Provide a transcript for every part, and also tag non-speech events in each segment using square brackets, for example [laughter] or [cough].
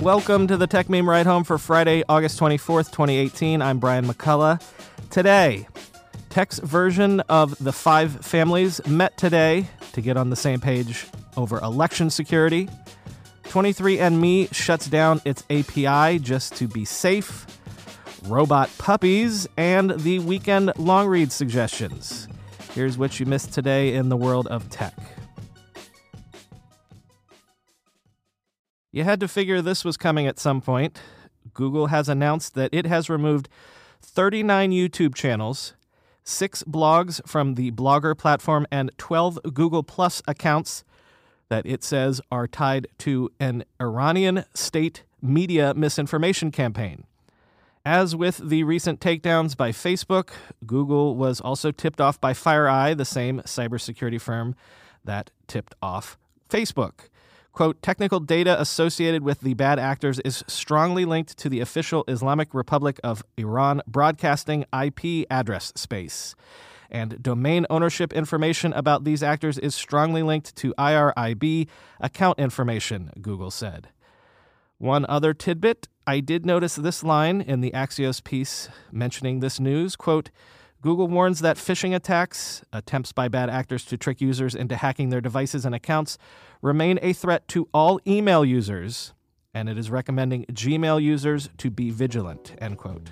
Welcome to the Tech Meme Ride Home for Friday, August 24th, 2018. I'm Brian McCullough. Today, Tech's version of the five families met today to get on the same page over election security. 23andMe shuts down its API just to be safe. Robot puppies and the weekend long read suggestions. Here's what you missed today in the world of tech. You had to figure this was coming at some point. Google has announced that it has removed 39 YouTube channels, six blogs from the Blogger platform, and 12 Google Plus accounts that it says are tied to an Iranian state media misinformation campaign. As with the recent takedowns by Facebook, Google was also tipped off by FireEye, the same cybersecurity firm that tipped off Facebook. Quote, technical data associated with the bad actors is strongly linked to the official Islamic Republic of Iran broadcasting IP address space. And domain ownership information about these actors is strongly linked to IRIB account information, Google said. One other tidbit I did notice this line in the Axios piece mentioning this news quote, Google warns that phishing attacks, attempts by bad actors to trick users into hacking their devices and accounts, remain a threat to all email users, and it is recommending Gmail users to be vigilant. End quote.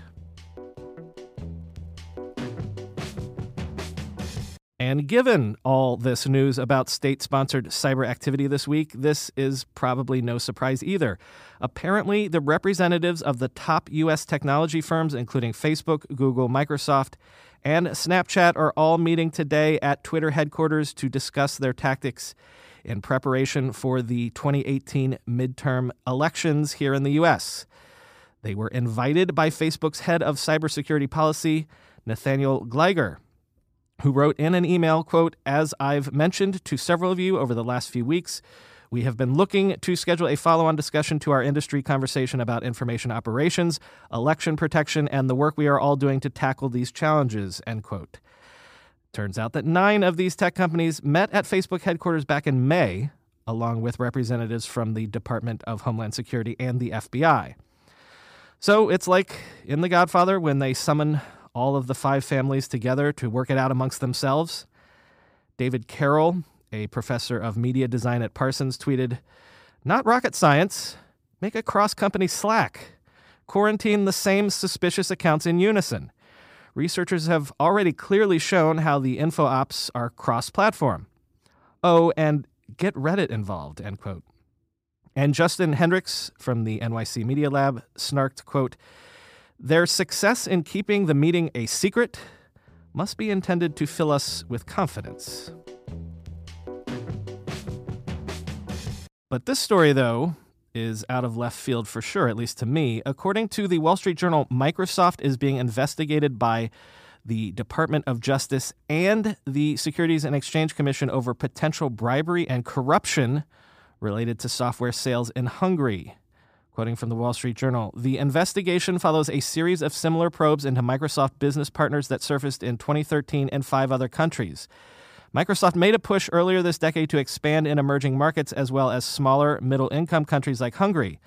And given all this news about state sponsored cyber activity this week, this is probably no surprise either. Apparently, the representatives of the top U.S. technology firms, including Facebook, Google, Microsoft, and Snapchat, are all meeting today at Twitter headquarters to discuss their tactics in preparation for the 2018 midterm elections here in the U.S. They were invited by Facebook's head of cybersecurity policy, Nathaniel Gleicher who wrote in an email, quote, As I've mentioned to several of you over the last few weeks, we have been looking to schedule a follow on discussion to our industry conversation about information operations, election protection, and the work we are all doing to tackle these challenges, end quote. Turns out that nine of these tech companies met at Facebook headquarters back in May, along with representatives from the Department of Homeland Security and the FBI. So it's like in The Godfather when they summon all of the five families together to work it out amongst themselves. David Carroll, a professor of media design at Parsons, tweeted Not rocket science. Make a cross company Slack. Quarantine the same suspicious accounts in unison. Researchers have already clearly shown how the info ops are cross platform. Oh, and get Reddit involved, end quote. And Justin Hendrix from the NYC Media Lab snarked, quote, their success in keeping the meeting a secret must be intended to fill us with confidence. But this story, though, is out of left field for sure, at least to me. According to the Wall Street Journal, Microsoft is being investigated by the Department of Justice and the Securities and Exchange Commission over potential bribery and corruption related to software sales in Hungary. Quoting from the Wall Street Journal, the investigation follows a series of similar probes into Microsoft business partners that surfaced in 2013 in five other countries. Microsoft made a push earlier this decade to expand in emerging markets as well as smaller, middle income countries like Hungary.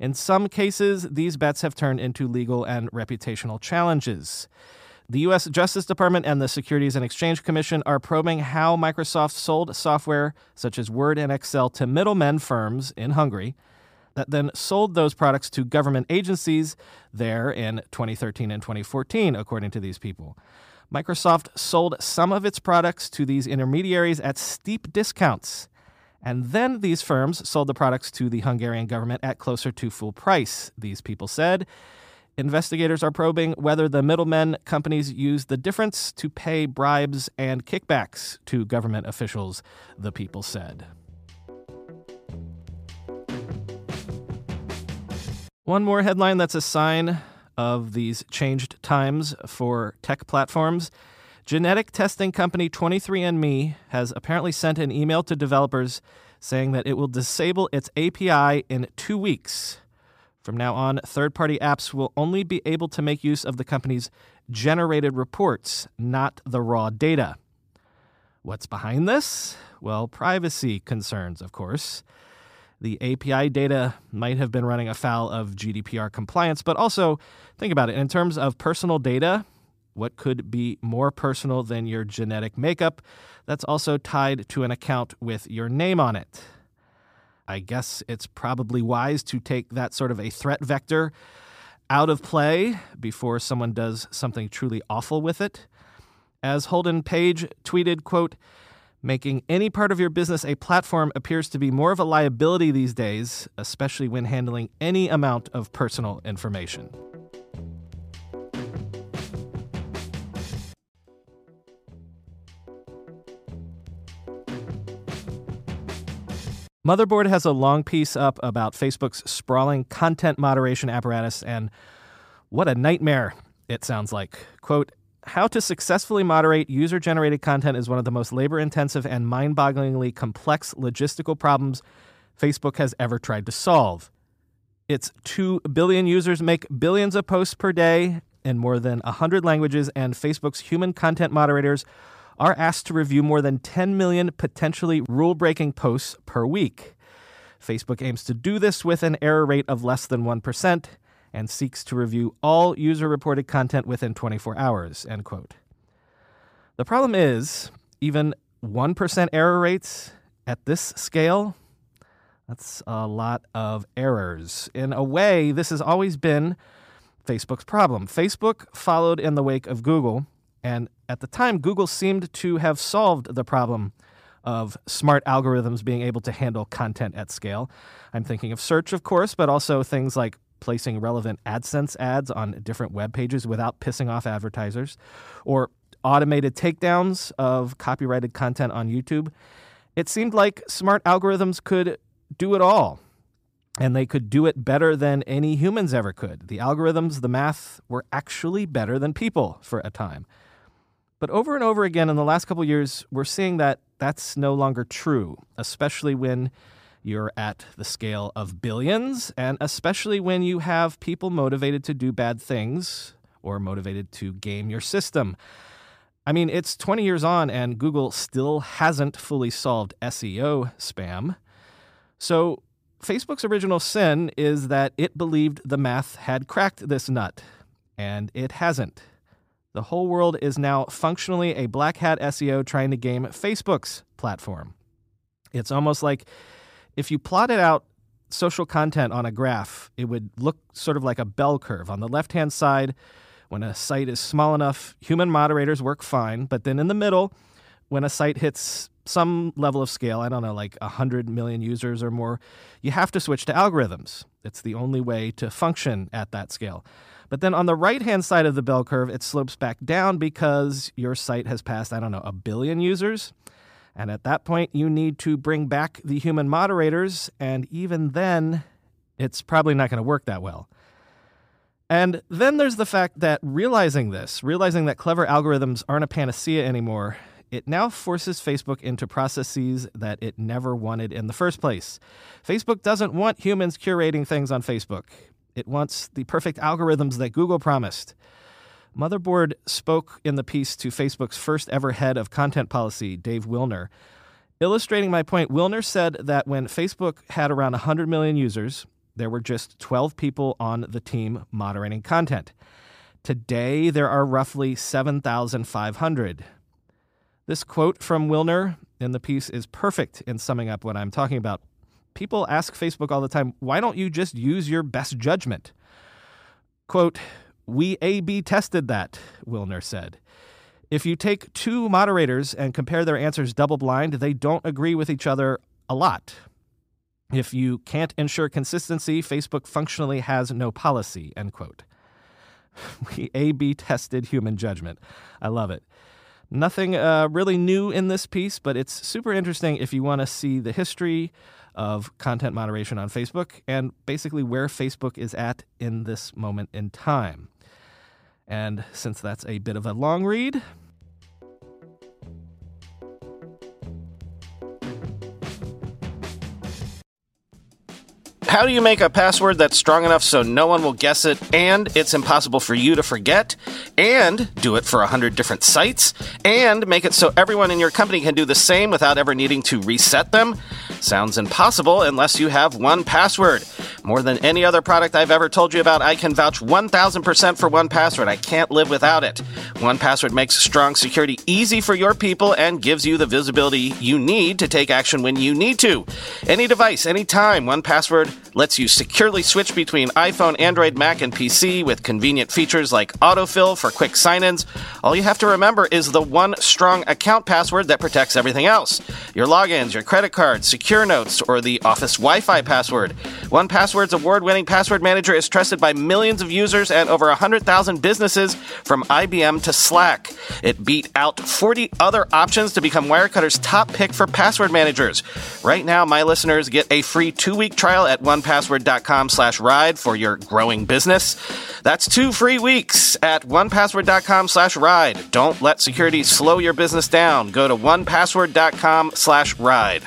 In some cases, these bets have turned into legal and reputational challenges. The U.S. Justice Department and the Securities and Exchange Commission are probing how Microsoft sold software such as Word and Excel to middlemen firms in Hungary that then sold those products to government agencies there in 2013 and 2014, according to these people. Microsoft sold some of its products to these intermediaries at steep discounts. And then these firms sold the products to the Hungarian government at closer to full price, these people said. Investigators are probing whether the middlemen companies used the difference to pay bribes and kickbacks to government officials, the people said. One more headline that's a sign of these changed times for tech platforms. Genetic testing company 23andMe has apparently sent an email to developers saying that it will disable its API in two weeks. From now on, third party apps will only be able to make use of the company's generated reports, not the raw data. What's behind this? Well, privacy concerns, of course. The API data might have been running afoul of GDPR compliance, but also think about it in terms of personal data. What could be more personal than your genetic makeup that's also tied to an account with your name on it? I guess it's probably wise to take that sort of a threat vector out of play before someone does something truly awful with it. As Holden Page tweeted, quote, Making any part of your business a platform appears to be more of a liability these days, especially when handling any amount of personal information. Motherboard has a long piece up about Facebook's sprawling content moderation apparatus and what a nightmare it sounds like. Quote, how to successfully moderate user generated content is one of the most labor intensive and mind bogglingly complex logistical problems Facebook has ever tried to solve. Its 2 billion users make billions of posts per day in more than 100 languages, and Facebook's human content moderators are asked to review more than 10 million potentially rule breaking posts per week. Facebook aims to do this with an error rate of less than 1% and seeks to review all user reported content within 24 hours. End quote. The problem is, even 1% error rates at this scale, that's a lot of errors. In a way, this has always been Facebook's problem. Facebook followed in the wake of Google and at the time, Google seemed to have solved the problem of smart algorithms being able to handle content at scale. I'm thinking of search, of course, but also things like placing relevant AdSense ads on different web pages without pissing off advertisers, or automated takedowns of copyrighted content on YouTube. It seemed like smart algorithms could do it all, and they could do it better than any humans ever could. The algorithms, the math, were actually better than people for a time. But over and over again in the last couple years, we're seeing that that's no longer true, especially when you're at the scale of billions, and especially when you have people motivated to do bad things or motivated to game your system. I mean, it's 20 years on, and Google still hasn't fully solved SEO spam. So, Facebook's original sin is that it believed the math had cracked this nut, and it hasn't. The whole world is now functionally a black hat SEO trying to game Facebook's platform. It's almost like if you plotted out social content on a graph, it would look sort of like a bell curve. On the left hand side, when a site is small enough, human moderators work fine. But then in the middle, when a site hits some level of scale, I don't know, like 100 million users or more, you have to switch to algorithms. It's the only way to function at that scale. But then on the right hand side of the bell curve, it slopes back down because your site has passed, I don't know, a billion users. And at that point, you need to bring back the human moderators. And even then, it's probably not going to work that well. And then there's the fact that realizing this, realizing that clever algorithms aren't a panacea anymore, it now forces Facebook into processes that it never wanted in the first place. Facebook doesn't want humans curating things on Facebook. It wants the perfect algorithms that Google promised. Motherboard spoke in the piece to Facebook's first ever head of content policy, Dave Willner. Illustrating my point, Willner said that when Facebook had around 100 million users, there were just 12 people on the team moderating content. Today, there are roughly 7,500. This quote from Willner in the piece is perfect in summing up what I'm talking about people ask Facebook all the time, why don't you just use your best judgment? Quote, we A B tested that, Willner said. If you take two moderators and compare their answers double blind, they don't agree with each other a lot. If you can't ensure consistency, Facebook functionally has no policy, end quote. [laughs] We A B tested human judgment. I love it. Nothing uh, really new in this piece, but it's super interesting if you want to see the history of content moderation on Facebook and basically where Facebook is at in this moment in time. And since that's a bit of a long read, How do you make a password that's strong enough so no one will guess it and it's impossible for you to forget? And do it for 100 different sites? And make it so everyone in your company can do the same without ever needing to reset them? Sounds impossible unless you have 1Password. More than any other product I've ever told you about, I can vouch 1000% for 1Password. I can't live without it. 1Password makes strong security easy for your people and gives you the visibility you need to take action when you need to. Any device, anytime, 1Password lets you securely switch between iPhone, Android, Mac, and PC with convenient features like autofill for quick sign ins. All you have to remember is the one strong account password that protects everything else your logins, your credit cards, secure notes, or the Office Wi Fi password. 1Password's award winning password manager is trusted by millions of users and over 100,000 businesses from IBM to Slack. It beat out 40 other options to become Wirecutter's top pick for password managers. Right now, my listeners get a free two week trial at 1password.com slash ride for your growing business. That's two free weeks at 1password.com slash ride. Don't let security slow your business down. Go to 1password.com slash ride.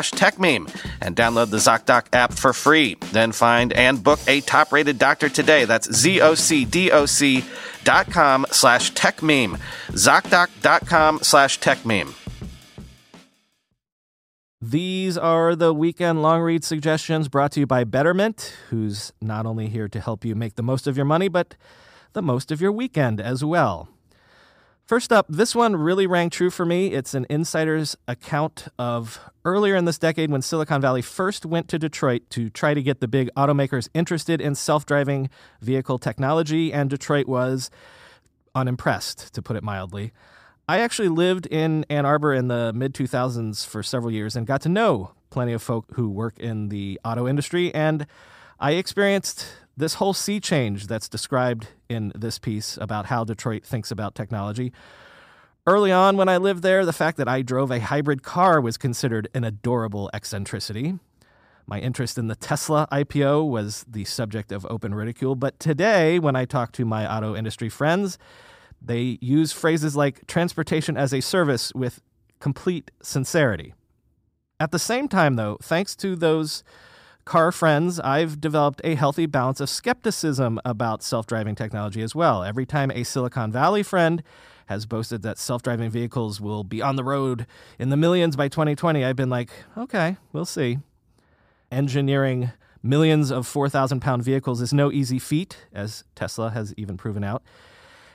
TechMeme and download the ZocDoc app for free. Then find and book a top rated doctor today. That's Z-O-C-D-O-C dot com slash TechMeme. ZocDoc.com slash TechMeme. These are the weekend long read suggestions brought to you by Betterment, who's not only here to help you make the most of your money, but the most of your weekend as well. First up, this one really rang true for me. It's an insider's account of earlier in this decade when Silicon Valley first went to Detroit to try to get the big automakers interested in self driving vehicle technology, and Detroit was unimpressed, to put it mildly. I actually lived in Ann Arbor in the mid 2000s for several years and got to know plenty of folk who work in the auto industry, and I experienced this whole sea change that's described in this piece about how Detroit thinks about technology. Early on, when I lived there, the fact that I drove a hybrid car was considered an adorable eccentricity. My interest in the Tesla IPO was the subject of open ridicule, but today, when I talk to my auto industry friends, they use phrases like transportation as a service with complete sincerity. At the same time, though, thanks to those car friends, I've developed a healthy balance of skepticism about self driving technology as well. Every time a Silicon Valley friend has boasted that self driving vehicles will be on the road in the millions by 2020, I've been like, okay, we'll see. Engineering millions of 4,000 pound vehicles is no easy feat, as Tesla has even proven out.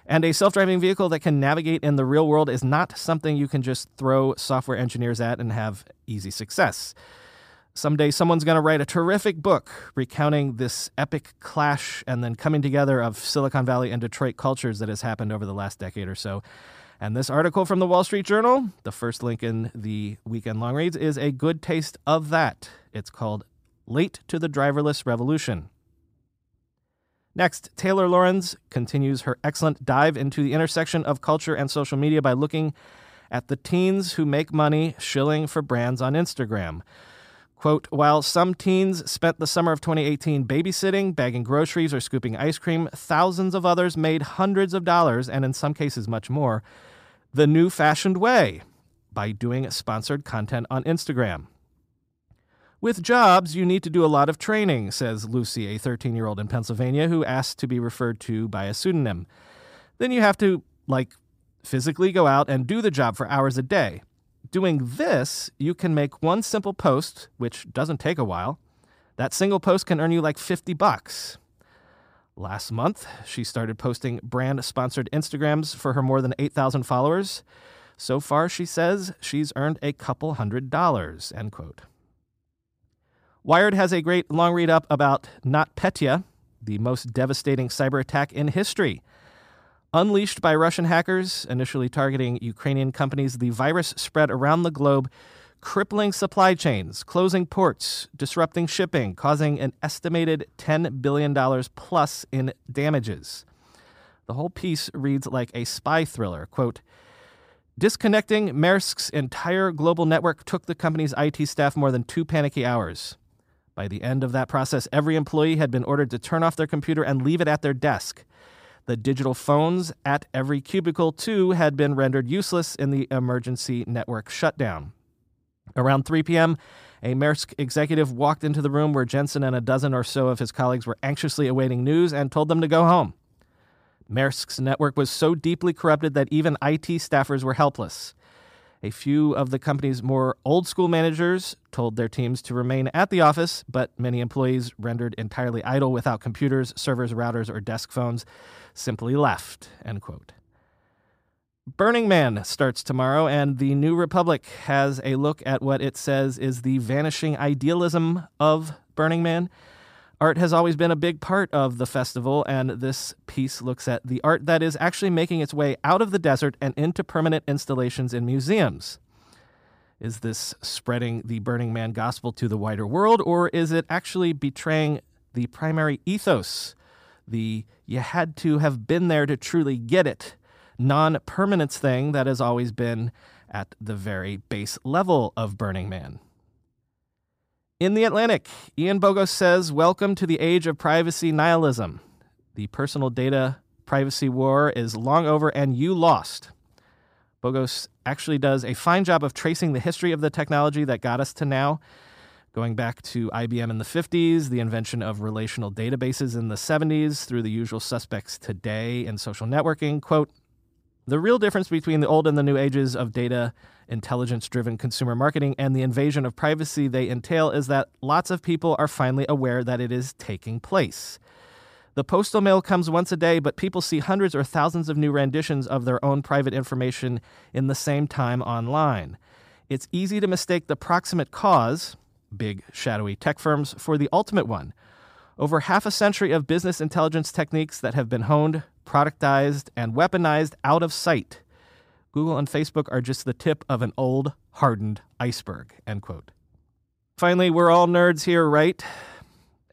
And a self driving vehicle that can navigate in the real world is not something you can just throw software engineers at and have easy success. Someday someone's going to write a terrific book recounting this epic clash and then coming together of Silicon Valley and Detroit cultures that has happened over the last decade or so. And this article from the Wall Street Journal, the first link in the weekend long reads, is a good taste of that. It's called Late to the Driverless Revolution. Next, Taylor Lorenz continues her excellent dive into the intersection of culture and social media by looking at the teens who make money shilling for brands on Instagram. Quote, while some teens spent the summer of 2018 babysitting, bagging groceries, or scooping ice cream, thousands of others made hundreds of dollars, and in some cases much more, the new fashioned way by doing sponsored content on Instagram. With jobs, you need to do a lot of training, says Lucy, a 13 year old in Pennsylvania who asked to be referred to by a pseudonym. Then you have to, like, physically go out and do the job for hours a day. Doing this, you can make one simple post, which doesn't take a while. That single post can earn you like 50 bucks. Last month, she started posting brand sponsored Instagrams for her more than 8,000 followers. So far, she says she's earned a couple hundred dollars. End quote. Wired has a great long read up about NotPetya, the most devastating cyber attack in history. Unleashed by Russian hackers, initially targeting Ukrainian companies, the virus spread around the globe, crippling supply chains, closing ports, disrupting shipping, causing an estimated $10 billion plus in damages. The whole piece reads like a spy thriller. Quote, Disconnecting Maersk's entire global network took the company's IT staff more than two panicky hours. By the end of that process, every employee had been ordered to turn off their computer and leave it at their desk. The digital phones at every cubicle, too, had been rendered useless in the emergency network shutdown. Around 3 p.m., a Maersk executive walked into the room where Jensen and a dozen or so of his colleagues were anxiously awaiting news and told them to go home. Maersk's network was so deeply corrupted that even IT staffers were helpless. A few of the company's more old school managers told their teams to remain at the office, but many employees rendered entirely idle without computers, servers, routers, or desk phones simply left. End quote. Burning Man starts tomorrow, and the New Republic has a look at what it says is the vanishing idealism of Burning Man. Art has always been a big part of the festival, and this piece looks at the art that is actually making its way out of the desert and into permanent installations in museums. Is this spreading the Burning Man gospel to the wider world, or is it actually betraying the primary ethos the you had to have been there to truly get it non permanence thing that has always been at the very base level of Burning Man. In The Atlantic, Ian Bogost says, Welcome to the age of privacy nihilism. The personal data privacy war is long over and you lost. Bogost actually does a fine job of tracing the history of the technology that got us to now Going back to IBM in the 50s, the invention of relational databases in the 70s, through the usual suspects today in social networking, quote, the real difference between the old and the new ages of data intelligence driven consumer marketing and the invasion of privacy they entail is that lots of people are finally aware that it is taking place. The postal mail comes once a day, but people see hundreds or thousands of new renditions of their own private information in the same time online. It's easy to mistake the proximate cause, big, shadowy tech firms for the ultimate one. Over half a century of business intelligence techniques that have been honed, productized, and weaponized out of sight. Google and Facebook are just the tip of an old, hardened iceberg. End quote. Finally, we're all nerds here, right?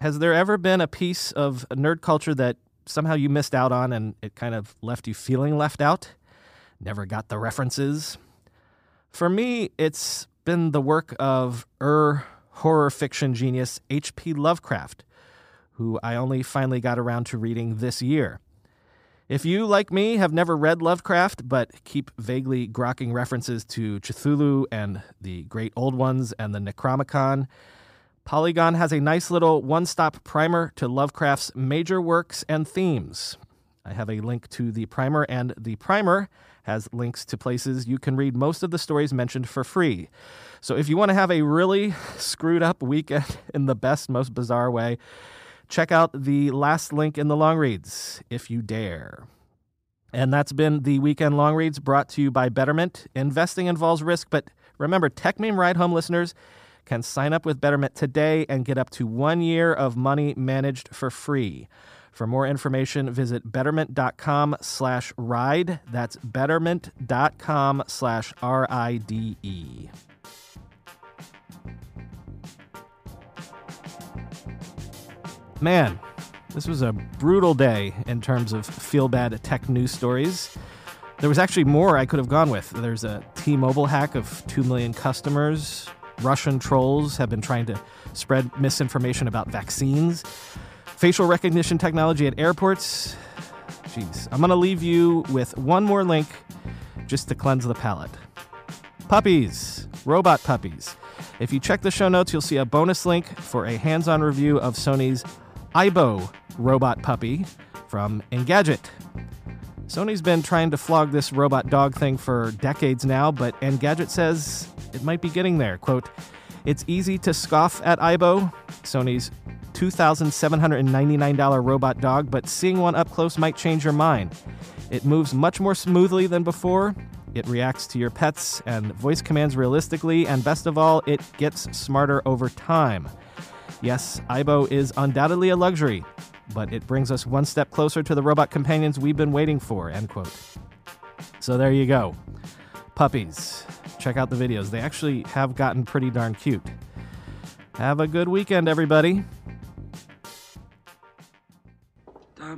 Has there ever been a piece of nerd culture that somehow you missed out on and it kind of left you feeling left out? Never got the references? For me, it's been the work of Ur horror fiction genius H.P. Lovecraft, who I only finally got around to reading this year. If you, like me, have never read Lovecraft but keep vaguely grokking references to Cthulhu and the Great Old Ones and the Necromicon, Polygon has a nice little one stop primer to Lovecraft's major works and themes. I have a link to the primer, and the primer has links to places you can read most of the stories mentioned for free. So if you want to have a really screwed up weekend [laughs] in the best, most bizarre way, check out the last link in the long reads if you dare. And that's been the weekend long reads brought to you by Betterment. Investing involves risk, but remember, Tech Meme Ride Home listeners can sign up with Betterment today and get up to one year of money managed for free. For more information, visit betterment.com slash ride. That's betterment.com slash R I D E. Man, this was a brutal day in terms of feel bad tech news stories. There was actually more I could have gone with. There's a T Mobile hack of 2 million customers, Russian trolls have been trying to spread misinformation about vaccines. Facial recognition technology at airports. Jeez, I'm going to leave you with one more link just to cleanse the palate. Puppies, robot puppies. If you check the show notes, you'll see a bonus link for a hands on review of Sony's Aibo robot puppy from Engadget. Sony's been trying to flog this robot dog thing for decades now, but Engadget says it might be getting there. Quote, it's easy to scoff at Aibo, Sony's $2,799 robot dog, but seeing one up close might change your mind. It moves much more smoothly than before. It reacts to your pets and voice commands realistically, and best of all, it gets smarter over time. Yes, Aibo is undoubtedly a luxury, but it brings us one step closer to the robot companions we've been waiting for. End quote. So there you go. Puppies. Check out the videos. They actually have gotten pretty darn cute. Have a good weekend, everybody.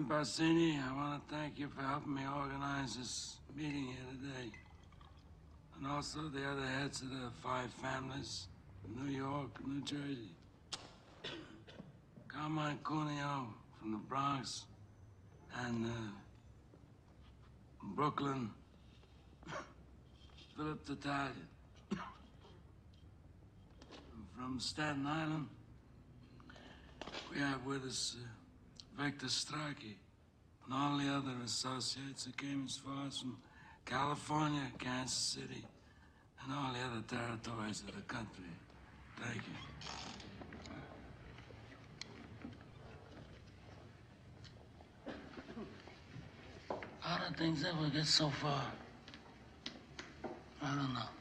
Barzini, I want to thank you for helping me organize this meeting here today. And also the other heads of the five families New York, New Jersey. Carmine Cuneo from the Bronx and uh, Brooklyn. [coughs] Philip Tattaglia. [coughs] from Staten Island, we have with us uh, Victor Stracci and all the other associates that came as far as from California, Kansas City, and all the other territories of the country. Thank you. How did things ever get so far? I don't know.